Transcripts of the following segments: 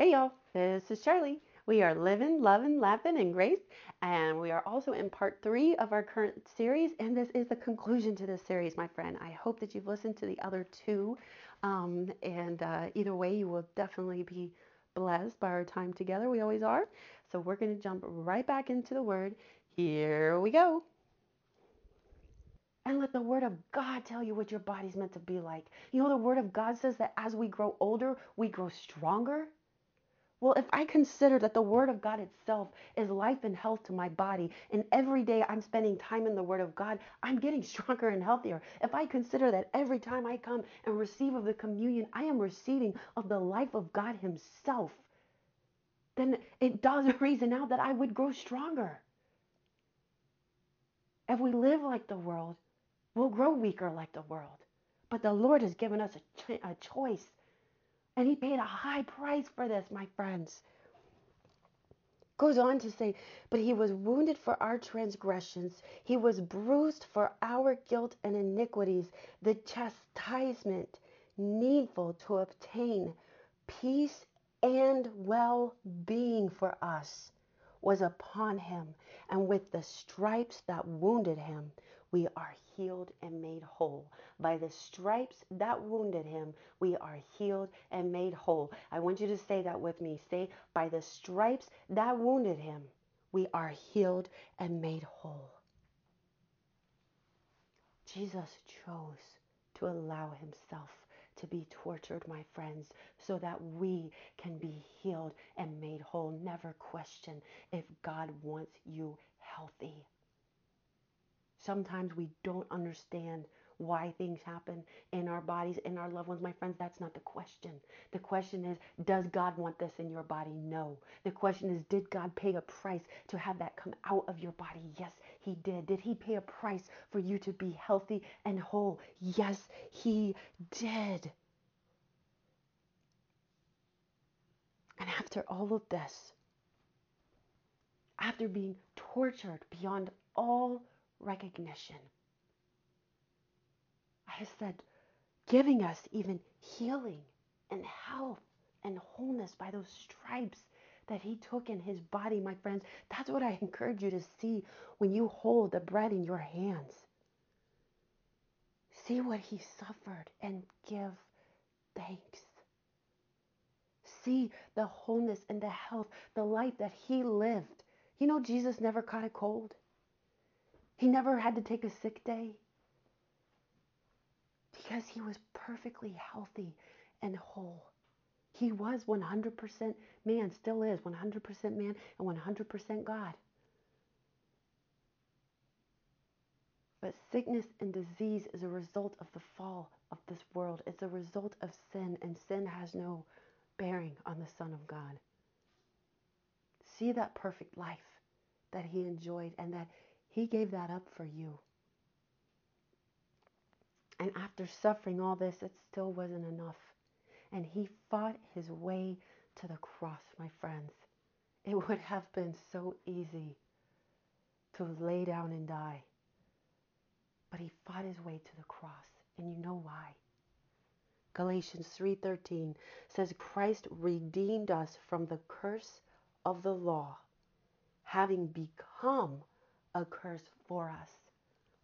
Hey y'all, this is Charlie. We are living, loving, laughing, and grace, and we are also in part three of our current series. And this is the conclusion to this series, my friend. I hope that you've listened to the other two, um, and uh, either way, you will definitely be blessed by our time together. We always are. So we're going to jump right back into the Word. Here we go. And let the Word of God tell you what your body's meant to be like. You know, the Word of God says that as we grow older, we grow stronger. Well, if I consider that the Word of God itself is life and health to my body, and every day I'm spending time in the Word of God, I'm getting stronger and healthier. If I consider that every time I come and receive of the communion, I am receiving of the life of God Himself, then it does reason out that I would grow stronger. If we live like the world, we'll grow weaker like the world. But the Lord has given us a, ch- a choice, and He paid a high price for this, my friends. Goes on to say, but he was wounded for our transgressions, he was bruised for our guilt and iniquities. The chastisement needful to obtain peace and well being for us was upon him, and with the stripes that wounded him, we are healed and made whole. By the stripes that wounded him, we are healed and made whole. I want you to say that with me. Say, by the stripes that wounded him, we are healed and made whole. Jesus chose to allow himself to be tortured, my friends, so that we can be healed and made whole. Never question if God wants you healthy. Sometimes we don't understand why things happen in our bodies, in our loved ones. My friends, that's not the question. The question is, does God want this in your body? No. The question is, did God pay a price to have that come out of your body? Yes, He did. Did He pay a price for you to be healthy and whole? Yes, He did. And after all of this, after being tortured beyond all recognition, I have said, giving us even healing and health and wholeness by those stripes that he took in his body, my friends. That's what I encourage you to see when you hold the bread in your hands. See what he suffered and give thanks. See the wholeness and the health, the life that he lived. You know, Jesus never caught a cold. He never had to take a sick day because he was perfectly healthy and whole. He was 100% man, still is 100% man and 100% God. But sickness and disease is a result of the fall of this world. It's a result of sin, and sin has no bearing on the Son of God. See that perfect life that he enjoyed and that he gave that up for you. And after suffering all this, it still wasn't enough. And he fought his way to the cross, my friends. It would have been so easy to lay down and die. But he fought his way to the cross. And you know why? Galatians 3:13 says Christ redeemed us from the curse of the law, having become a curse for us.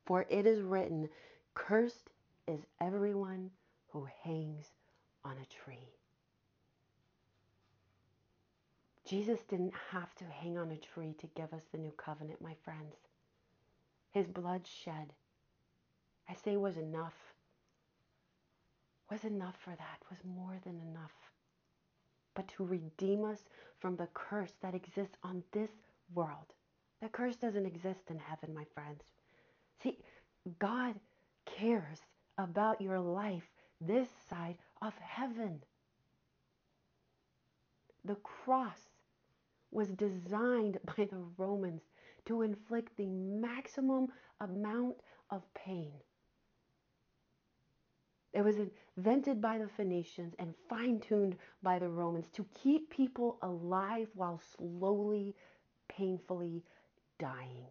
For it is written, cursed is everyone who hangs on a tree. Jesus didn't have to hang on a tree to give us the new covenant, my friends. His blood shed, I say, was enough. Was enough for that, was more than enough. But to redeem us from the curse that exists on this world. The curse doesn't exist in heaven, my friends. See, God cares about your life this side of heaven. The cross was designed by the Romans to inflict the maximum amount of pain. It was invented by the Phoenicians and fine tuned by the Romans to keep people alive while slowly, painfully dying.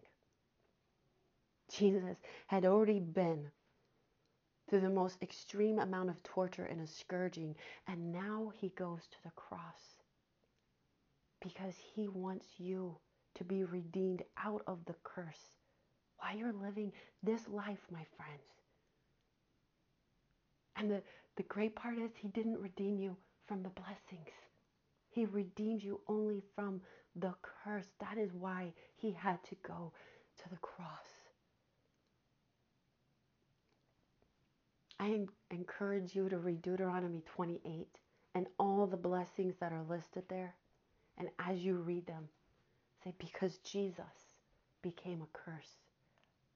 Jesus had already been through the most extreme amount of torture and a scourging, and now he goes to the cross because He wants you to be redeemed out of the curse while you're living this life, my friends. And the, the great part is, He didn't redeem you from the blessings, He redeemed you only from the curse. That is why He had to go to the cross. I encourage you to read Deuteronomy 28 and all the blessings that are listed there. And as you read them, say, Because Jesus became a curse,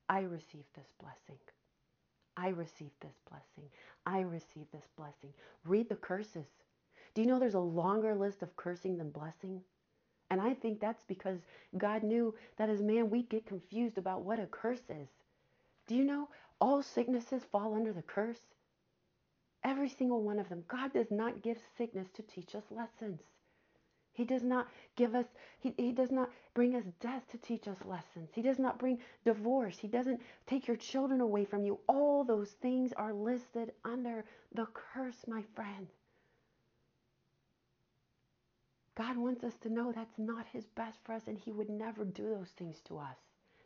I receive this blessing. I receive this blessing. I receive this blessing. Read the curses. Do you know there's a longer list of cursing than blessing? And I think that's because God knew that as man we'd get confused about what a curse is. Do you know all sicknesses fall under the curse? Every single one of them. God does not give sickness to teach us lessons. He does not give us, he, he does not bring us death to teach us lessons. He does not bring divorce. He doesn't take your children away from you. All those things are listed under the curse, my friend. God wants us to know that's not his best for us, and he would never do those things to us.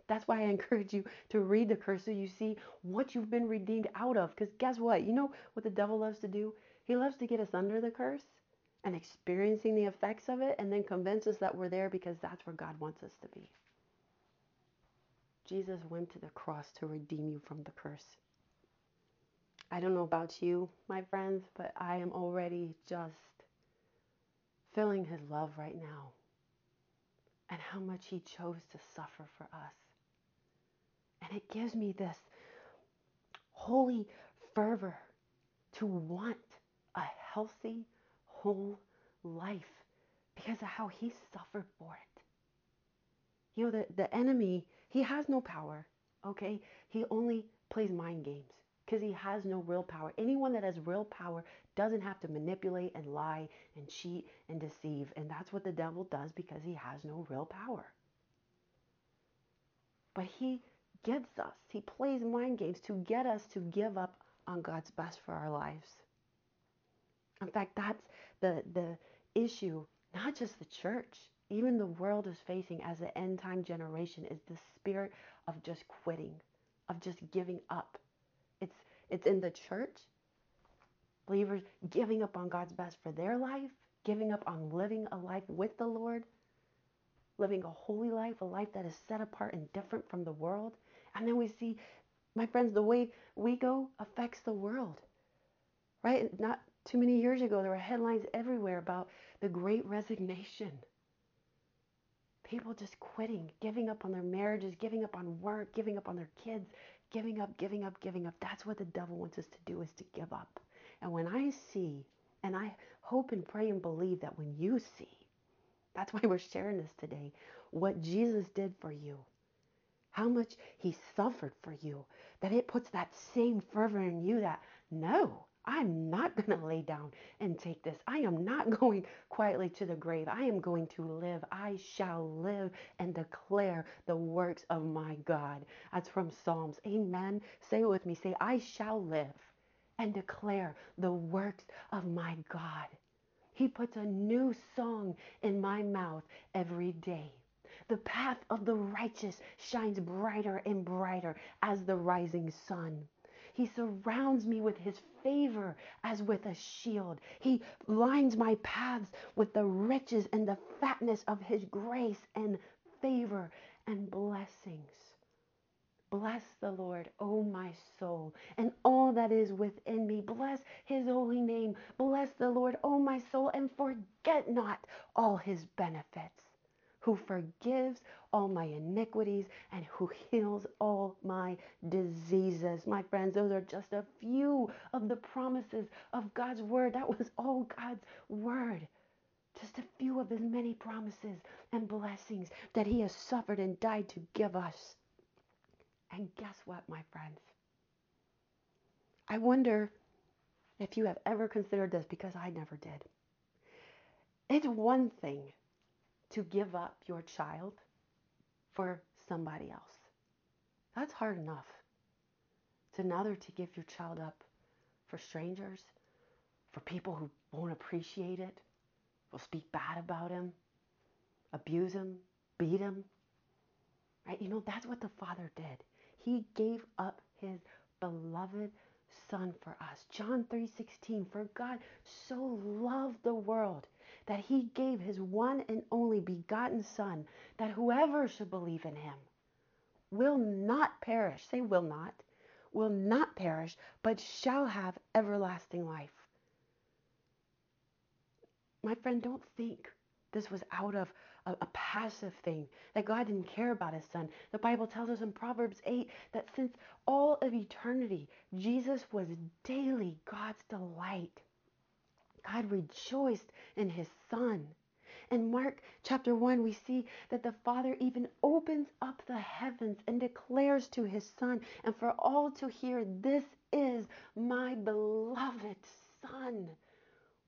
That's why I encourage you to read the curse so you see what you've been redeemed out of. Because guess what? You know what the devil loves to do? He loves to get us under the curse and experiencing the effects of it and then convince us that we're there because that's where God wants us to be. Jesus went to the cross to redeem you from the curse. I don't know about you, my friends, but I am already just feeling his love right now and how much he chose to suffer for us. And it gives me this holy fervor to want a healthy, whole life because of how he suffered for it. You know, the, the enemy, he has no power, okay? He only plays mind games because he has no real power. Anyone that has real power doesn't have to manipulate and lie and cheat and deceive. And that's what the devil does because he has no real power. But he gives us, he plays mind games to get us to give up on God's best for our lives. In fact, that's the, the issue, not just the church, even the world is facing as an end time generation is the spirit of just quitting, of just giving up. It's in the church. Believers giving up on God's best for their life, giving up on living a life with the Lord, living a holy life, a life that is set apart and different from the world. And then we see, my friends, the way we go affects the world. Right? Not too many years ago, there were headlines everywhere about the great resignation. People just quitting, giving up on their marriages, giving up on work, giving up on their kids, giving up, giving up, giving up. That's what the devil wants us to do is to give up. And when I see, and I hope and pray and believe that when you see, that's why we're sharing this today, what Jesus did for you, how much he suffered for you, that it puts that same fervor in you that no, I'm not going to lay down and take this. I am not going quietly to the grave. I am going to live. I shall live and declare the works of my God. That's from Psalms. Amen. Say it with me. Say, I shall live and declare the works of my God. He puts a new song in my mouth every day. The path of the righteous shines brighter and brighter as the rising sun. He surrounds me with his favor as with a shield. He lines my paths with the riches and the fatness of his grace and favor and blessings. Bless the Lord, O my soul, and all that is within me. Bless his holy name. Bless the Lord, O my soul, and forget not all his benefits who forgives all my iniquities and who heals all my diseases. My friends, those are just a few of the promises of God's word. That was all God's word. Just a few of his many promises and blessings that he has suffered and died to give us. And guess what, my friends? I wonder if you have ever considered this because I never did. It's one thing to give up your child for somebody else. That's hard enough. It's another to give your child up for strangers, for people who won't appreciate it, will speak bad about him. abuse him, beat him. Right? You know, that's what the Father did. He gave up his beloved son for us. John 3:16 For God so loved the world that he gave his one and only begotten son that whoever should believe in him will not perish. Say will not. Will not perish, but shall have everlasting life. My friend, don't think this was out of a, a, passive thing, that God didn't care about his son. The Bible tells us in Proverbs 8 that since all of eternity, Jesus was daily God's delight. God rejoiced in his son. In Mark chapter 1, we see that the Father even opens up the heavens and declares to his Son, and for all to hear, This is my beloved Son,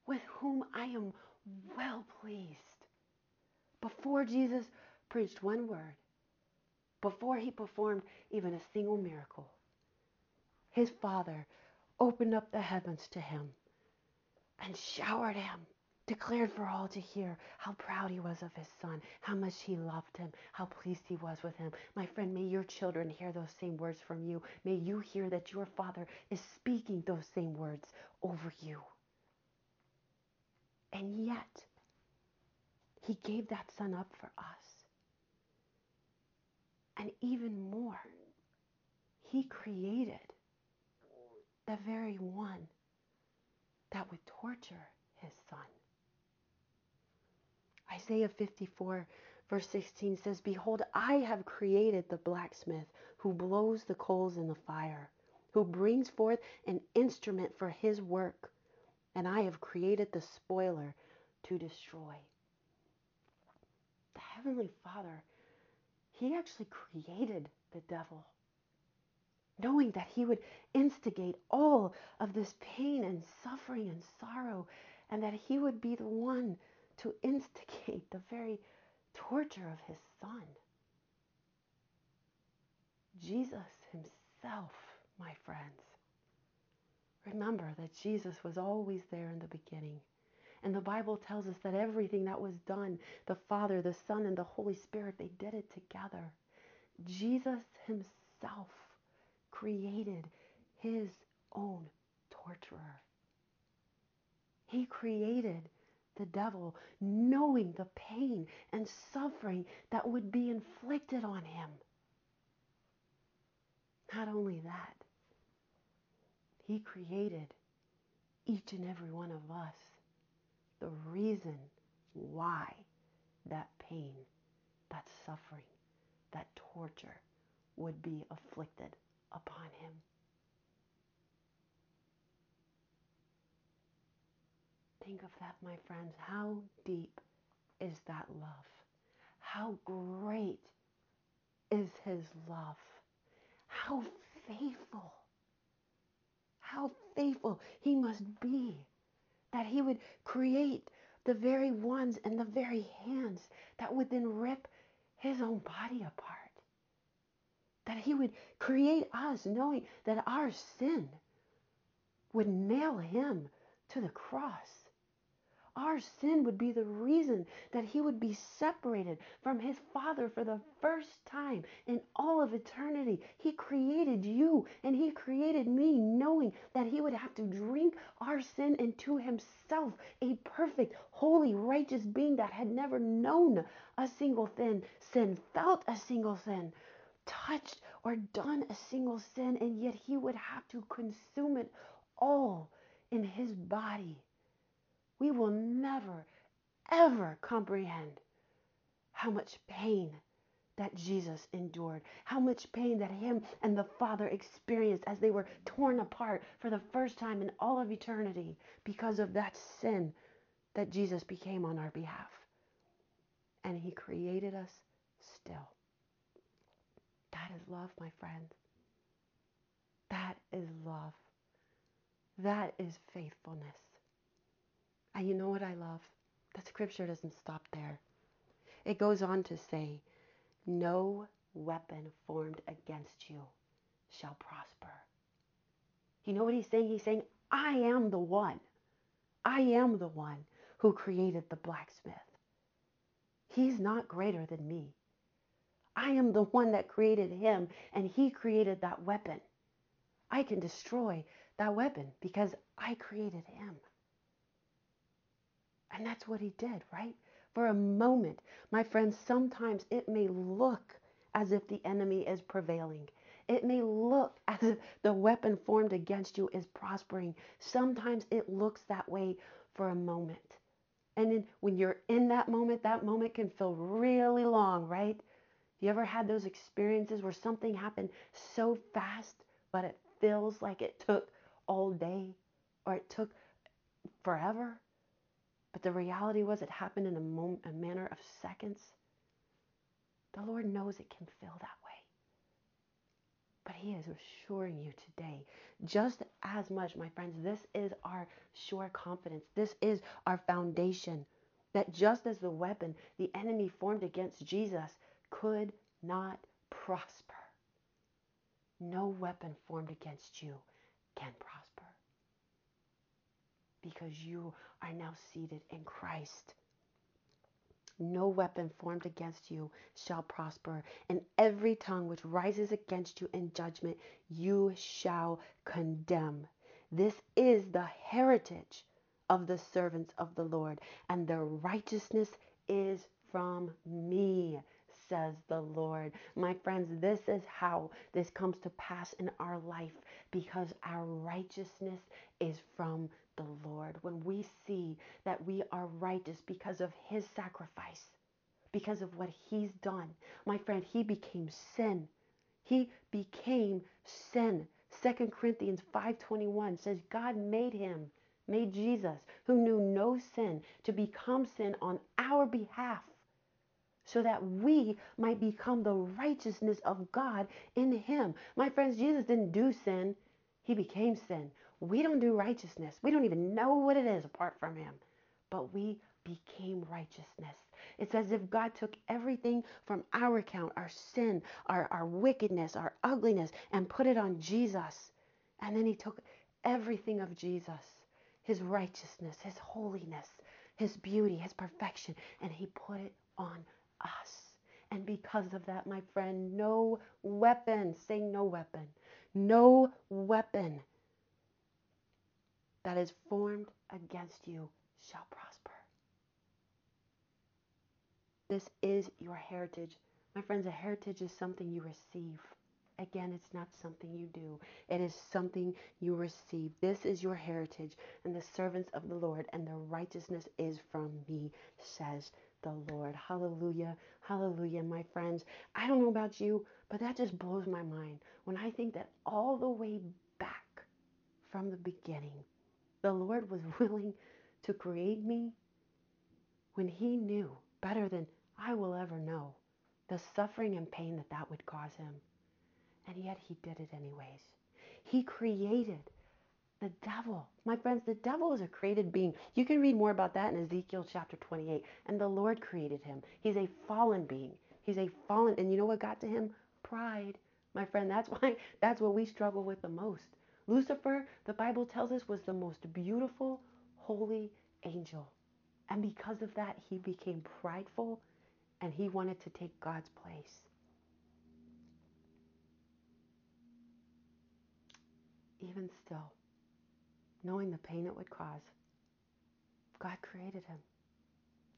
with whom I am well pleased. Before Jesus preached one word, before he performed even a single miracle, his Father opened up the heavens to him and showered him, declared for all to hear how proud he was of his son, how much he loved him, how pleased he was with him. My friend, may your children hear those same words from you. May you hear that your Father is speaking those same words over you. And yet, he gave that son up for us. And even more, he created the very one that would torture his son. Isaiah 54, verse 16 says, Behold, I have created the blacksmith who blows the coals in the fire, who brings forth an instrument for his work, and I have created the spoiler to destroy. The Heavenly Father, He actually created the devil knowing that he would instigate all of this pain and suffering and sorrow, and that he would be the one to instigate the very torture of his son. Jesus himself, my friends. Remember that Jesus was always there in the beginning. And the Bible tells us that everything that was done, the Father, the Son, and the Holy Spirit, they did it together. Jesus himself created his own torturer. He created the devil knowing the pain and suffering that would be inflicted on him. Not only that, he created each and every one of us the reason why that pain, that suffering, that torture would be afflicted upon him. Think of that, my friends. How deep is that love? How great is his love? How faithful, how faithful he must be that he would create the very ones and the very hands that would then rip his own body apart that he would create us knowing that our sin would nail him to the cross. Our sin would be the reason that he would be separated from his Father for the first time in all of eternity. He created you and he created me knowing that he would have to drink our sin into himself, a perfect, holy, righteous being that had never known a single sin, sin, felt a single sin, touched or done a single sin, and yet he would have to consume it all in his body. We will never, ever comprehend how much pain that Jesus endured, how much pain that him and the Father experienced as they were torn apart for the first time in all of eternity because of that sin that Jesus became on our behalf. And he created us still. That is love, my friend. That is love. That is faithfulness. And you know what I love? The scripture doesn't stop there. It goes on to say, No weapon formed against you shall prosper. You know what he's saying? He's saying, I am the one. I am the one who created the blacksmith. He's not greater than me. I am the one that created him, and he created that weapon. I can destroy that weapon because I created him. And that's what he did, right? For a moment, my friends, sometimes it may look as if the enemy is prevailing. It may look as if the weapon formed against you is prospering. Sometimes it looks that way for a moment. And then when you're in that moment, that moment can feel really long, right? You ever had those experiences where something happened so fast, but it feels like it took all day or it took forever? But the reality was it happened in a, moment, a manner of seconds. The Lord knows it can feel that way. But He is assuring you today, just as much, my friends, this is our sure confidence. This is our foundation. That just as the weapon the enemy formed against Jesus could not prosper, no weapon formed against you can prosper because you are now seated in Christ. No weapon formed against you shall prosper, and every tongue which rises against you in judgment you shall condemn. This is the heritage of the servants of the Lord, and their righteousness is from me, says the Lord. My friends, this is how this comes to pass in our life because our righteousness is from the Lord. When we see that we are righteous because of his sacrifice, because of what he's done, my friend, he became sin. He became sin. 2 Corinthians 5:21 says God made him, made Jesus, who knew no sin, to become sin on our behalf so that we might become the righteousness of God in him. My friends, Jesus didn't do sin, he became sin. We don't do righteousness. We don't even know what it is apart from him. But we became righteousness. It's as if God took everything from our account, our sin, our, our wickedness, our ugliness, and put it on Jesus. And then he took everything of Jesus, his righteousness, his holiness, his beauty, his perfection, and he put it on us. And because of that, my friend, no weapon, say no weapon, no weapon that is formed against you shall prosper. This is your heritage. My friends, a heritage is something you receive. Again, it's not something you do. It is something you receive. This is your heritage and the servants of the Lord, and the righteousness is from me, says the Lord. Hallelujah. Hallelujah, my friends. I don't know about you, but that just blows my mind when I think that all the way back from the beginning, the Lord was willing to create me when He knew better than I will ever know the suffering and pain that that would cause Him. And yet He did it anyways. He created the devil. My friends, the devil is a created being. You can read more about that in Ezekiel chapter 28. And the Lord created him. He's a fallen being. He's a fallen, and you know what got to him? Pride. My friend, that's why that's what we struggle with the most. Lucifer, the Bible tells us, was the most beautiful, holy angel. And because of that, he became prideful and he wanted to take God's place. Even still, knowing the pain it would cause. God created him.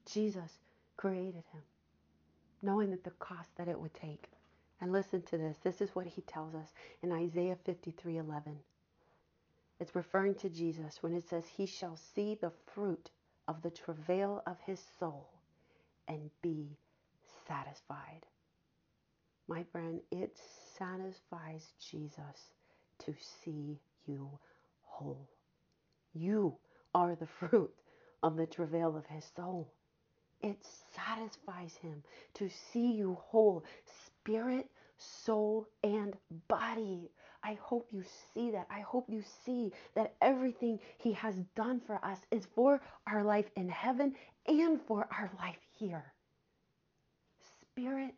Jesus created him, knowing that the cost that it would take. And listen to this. This is what he tells us in Isaiah 53:11. It's referring to Jesus when it says, "He shall see the fruit of the travail of his soul and be satisfied." My friend, it satisfies Jesus to see you whole. You are the fruit of the travail of his soul. It satisfies him to see you whole, spirit, soul, and body. I hope you see that. I hope you see that everything he has done for us is for our life in heaven and for our life here. Spirit,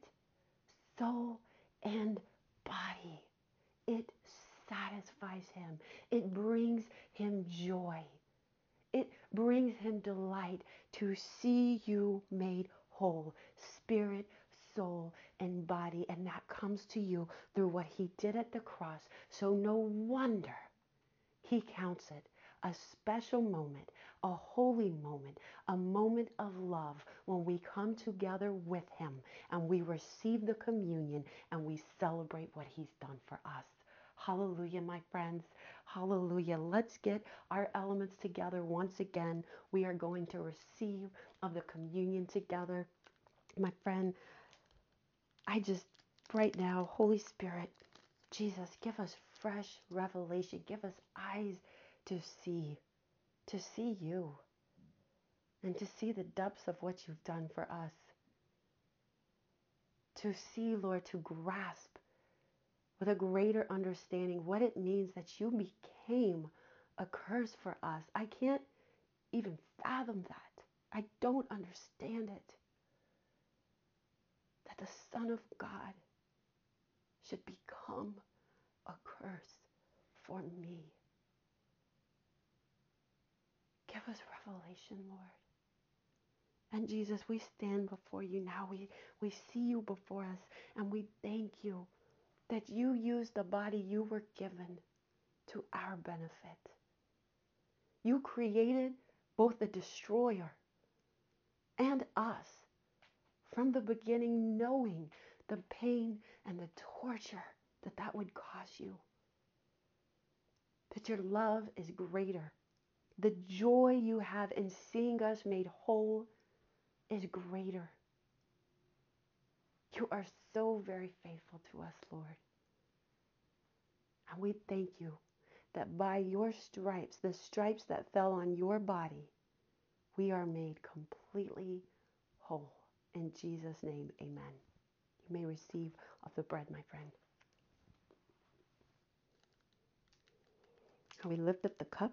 soul, and satisfies him. It brings him joy. It brings him delight to see you made whole, spirit, soul, and body. And that comes to you through what he did at the cross. So no wonder he counts it a special moment, a holy moment, a moment of love when we come together with Him and we receive the communion and we celebrate what He's done for us. Hallelujah, my friends. Hallelujah. Let's get our elements together once again. We are going to receive of the communion together. My friend, I just, right now, Holy Spirit, Jesus, give us fresh revelation. Give us eyes to see, to see you, and to see the depths of what you've done for us. To see, Lord, to grasp with a greater understanding what it means that you became a curse for us. I can't even fathom that. I don't understand it. That the Son of God should become a curse for me. Give us revelation, Lord. And Jesus, we stand before you now. We, we see you before us, and we thank you that you used the body you were given to our benefit. You created both the destroyer and us from the beginning, knowing the pain and the torture that that would cause you. That your love is greater the joy you have in seeing us made whole is greater. You are so very faithful to us, Lord. And we thank you that by your stripes, the stripes that fell on your body, we are made completely whole. In Jesus' name, amen. You may receive of the bread, my friend. And we lift up the cup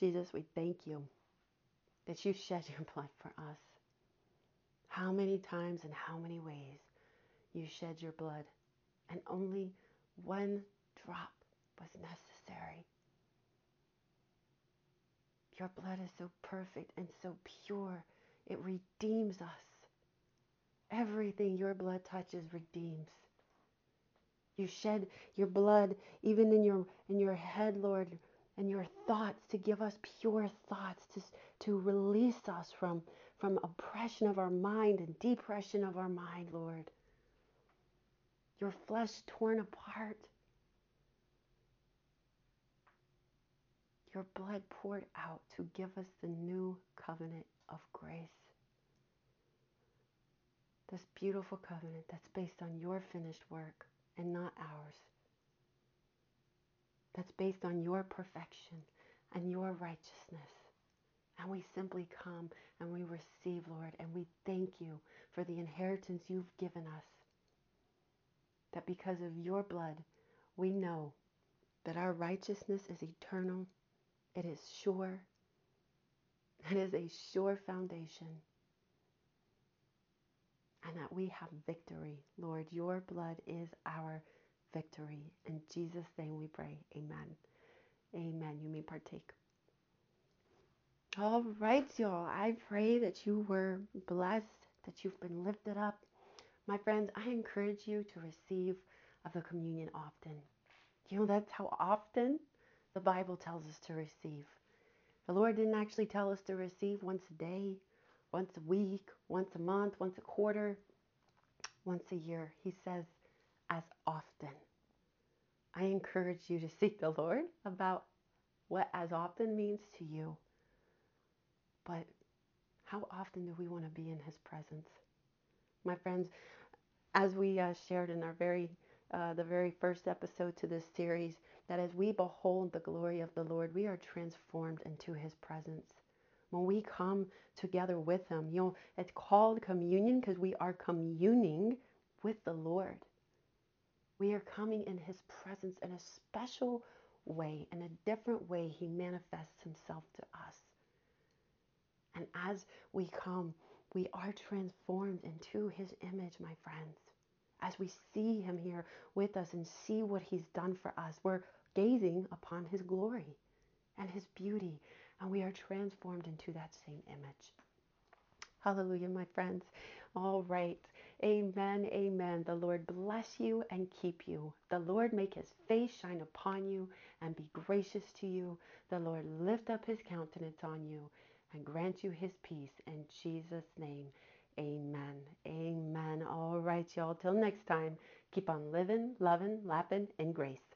Jesus, we thank you that you shed your blood for us. How many times and how many ways you shed your blood, and only one drop was necessary. Your blood is so perfect and so pure, it redeems us. Everything your blood touches redeems. You shed your blood even in your in your head, Lord, and your thoughts to give us pure thoughts to, to release us from from oppression of our mind and depression of our mind lord. Your flesh torn apart. Your blood poured out to give us the new covenant of grace. This beautiful covenant that's based on your finished work and not ours. That's based on your perfection and your righteousness. And we simply come and we receive, Lord, and we thank you for the inheritance you've given us. That because of your blood, we know that our righteousness is eternal, it is sure, it is a sure foundation, and that we have victory. Lord, your blood is our victory. In Jesus' name we pray. Amen. Amen. You may partake. All right, y'all. I pray that you were blessed, that you've been lifted up. My friends, I encourage you to receive of the communion often. You know, that's how often the Bible tells us to receive. The Lord didn't actually tell us to receive once a day, once a week, once a month, once a quarter, once a year. He says, as often. I encourage you to seek the Lord about what as often means to you. But how often do we want to be in His presence? My friends, as we uh, shared in our very uh, the very first episode to this series, that as we behold the glory of the Lord, we are transformed into His presence. When we come together with Him, you know, it's called communion because we are communing with the Lord. We are coming in His presence in a special way, in a different way. He manifests Himself to us. And as we come, we are transformed into His image, my friends. As we see Him here with us and see what He's done for us, we're gazing upon His glory and His beauty, and we are transformed into that same image. Hallelujah, my friends. All right. Amen. Amen. The Lord bless you and keep you. The Lord make his face shine upon you and be gracious to you. The Lord lift up his countenance on you and grant you his peace in Jesus' name. Amen. Amen. All right, y'all. Till next time, keep on living, loving, lapping and grace.